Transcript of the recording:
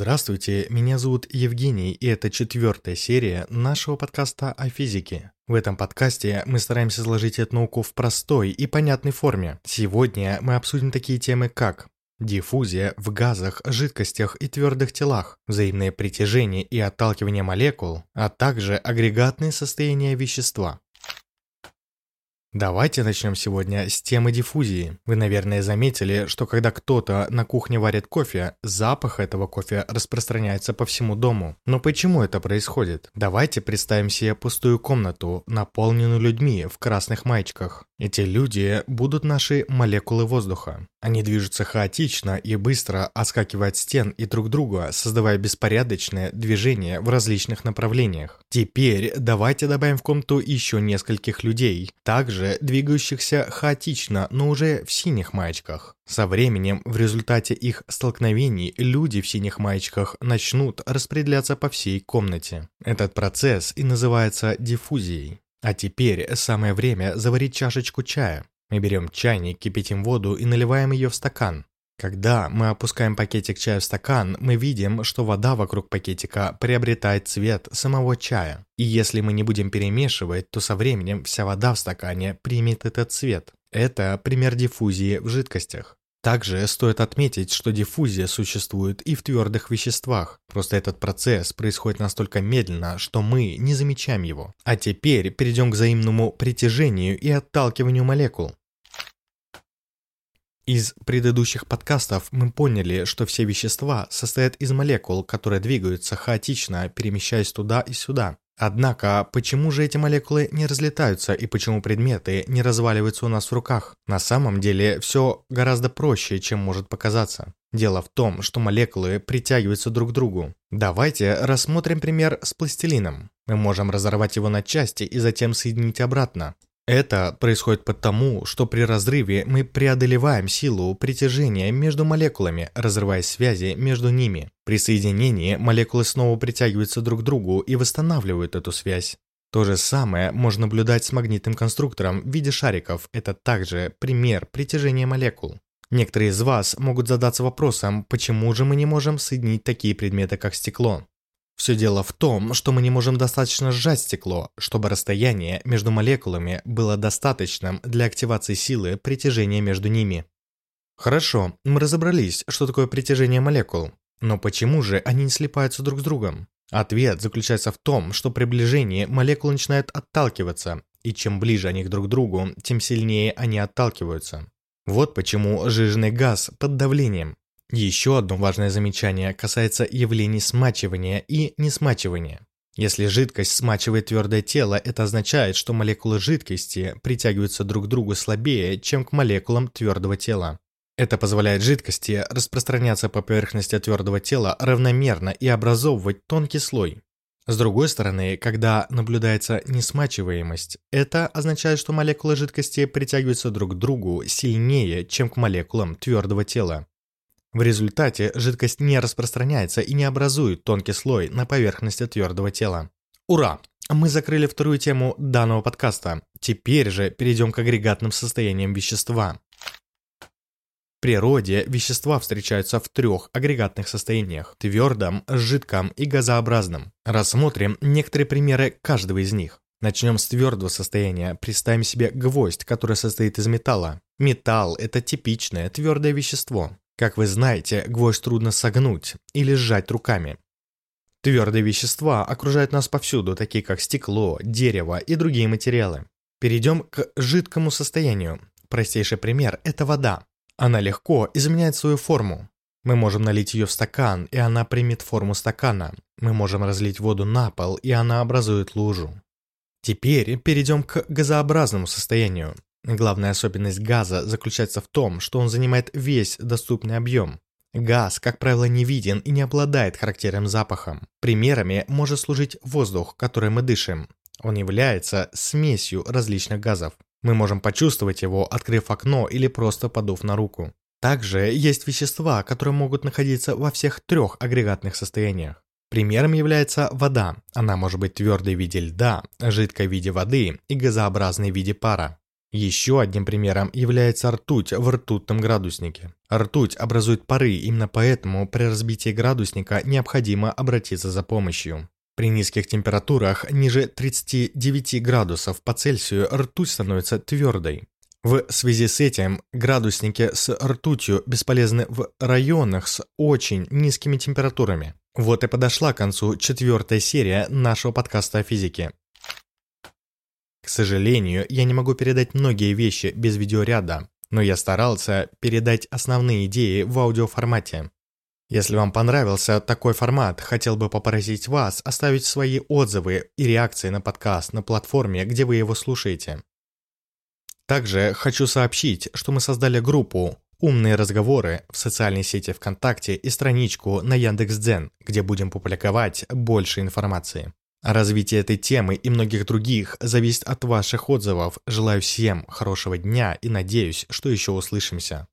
Здравствуйте, меня зовут Евгений, и это четвертая серия нашего подкаста о физике. В этом подкасте мы стараемся изложить эту науку в простой и понятной форме. Сегодня мы обсудим такие темы, как диффузия в газах, жидкостях и твердых телах, взаимное притяжение и отталкивание молекул, а также агрегатные состояния вещества. Давайте начнем сегодня с темы диффузии. Вы, наверное, заметили, что когда кто-то на кухне варит кофе, запах этого кофе распространяется по всему дому. Но почему это происходит? Давайте представим себе пустую комнату, наполненную людьми в красных маечках. Эти люди будут наши молекулы воздуха. Они движутся хаотично и быстро, отскакивая от стен и друг друга, создавая беспорядочное движение в различных направлениях. Теперь давайте добавим в комнату еще нескольких людей, также двигающихся хаотично, но уже в синих маечках. Со временем, в результате их столкновений, люди в синих маечках начнут распределяться по всей комнате. Этот процесс и называется диффузией. А теперь самое время заварить чашечку чая. Мы берем чайник, кипятим воду и наливаем ее в стакан. Когда мы опускаем пакетик чая в стакан, мы видим, что вода вокруг пакетика приобретает цвет самого чая. И если мы не будем перемешивать, то со временем вся вода в стакане примет этот цвет. Это пример диффузии в жидкостях. Также стоит отметить, что диффузия существует и в твердых веществах, просто этот процесс происходит настолько медленно, что мы не замечаем его. А теперь перейдем к взаимному притяжению и отталкиванию молекул. Из предыдущих подкастов мы поняли, что все вещества состоят из молекул, которые двигаются хаотично, перемещаясь туда и сюда. Однако, почему же эти молекулы не разлетаются и почему предметы не разваливаются у нас в руках? На самом деле, все гораздо проще, чем может показаться. Дело в том, что молекулы притягиваются друг к другу. Давайте рассмотрим пример с пластилином. Мы можем разорвать его на части и затем соединить обратно. Это происходит потому, что при разрыве мы преодолеваем силу притяжения между молекулами, разрывая связи между ними. При соединении молекулы снова притягиваются друг к другу и восстанавливают эту связь. То же самое можно наблюдать с магнитным конструктором в виде шариков. Это также пример притяжения молекул. Некоторые из вас могут задаться вопросом, почему же мы не можем соединить такие предметы, как стекло. Все дело в том, что мы не можем достаточно сжать стекло, чтобы расстояние между молекулами было достаточным для активации силы притяжения между ними. Хорошо, мы разобрались, что такое притяжение молекул. Но почему же они не слипаются друг с другом? Ответ заключается в том, что при приближении молекулы начинают отталкиваться, и чем ближе они друг к другу, тем сильнее они отталкиваются. Вот почему жиженый газ под давлением еще одно важное замечание касается явлений смачивания и несмачивания. Если жидкость смачивает твердое тело, это означает, что молекулы жидкости притягиваются друг к другу слабее, чем к молекулам твердого тела. Это позволяет жидкости распространяться по поверхности твердого тела равномерно и образовывать тонкий слой. С другой стороны, когда наблюдается несмачиваемость, это означает, что молекулы жидкости притягиваются друг к другу сильнее, чем к молекулам твердого тела. В результате жидкость не распространяется и не образует тонкий слой на поверхности твердого тела. Ура! Мы закрыли вторую тему данного подкаста. Теперь же перейдем к агрегатным состояниям вещества. В природе вещества встречаются в трех агрегатных состояниях – твердом, жидком и газообразном. Рассмотрим некоторые примеры каждого из них. Начнем с твердого состояния. Представим себе гвоздь, который состоит из металла. Металл – это типичное твердое вещество. Как вы знаете, гвоздь трудно согнуть или сжать руками. Твердые вещества окружают нас повсюду, такие как стекло, дерево и другие материалы. Перейдем к жидкому состоянию. Простейший пример – это вода. Она легко изменяет свою форму. Мы можем налить ее в стакан, и она примет форму стакана. Мы можем разлить воду на пол, и она образует лужу. Теперь перейдем к газообразному состоянию. Главная особенность газа заключается в том, что он занимает весь доступный объем. Газ, как правило, не виден и не обладает характерным запахом. Примерами может служить воздух, который мы дышим. Он является смесью различных газов. Мы можем почувствовать его, открыв окно или просто подув на руку. Также есть вещества, которые могут находиться во всех трех агрегатных состояниях. Примером является вода. Она может быть твердой в виде льда, жидкой в виде воды и газообразной в виде пара. Еще одним примером является ртуть в ртутном градуснике. Ртуть образует пары, именно поэтому при разбитии градусника необходимо обратиться за помощью. При низких температурах ниже 39 градусов по Цельсию ртуть становится твердой. В связи с этим градусники с ртутью бесполезны в районах с очень низкими температурами. Вот и подошла к концу четвертая серия нашего подкаста о физике. К сожалению, я не могу передать многие вещи без видеоряда, но я старался передать основные идеи в аудиоформате. Если вам понравился такой формат, хотел бы попросить вас оставить свои отзывы и реакции на подкаст на платформе, где вы его слушаете. Также хочу сообщить, что мы создали группу «Умные разговоры» в социальной сети ВКонтакте и страничку на Яндекс.Дзен, где будем публиковать больше информации. Развитие этой темы и многих других зависит от ваших отзывов. Желаю всем хорошего дня и надеюсь, что еще услышимся.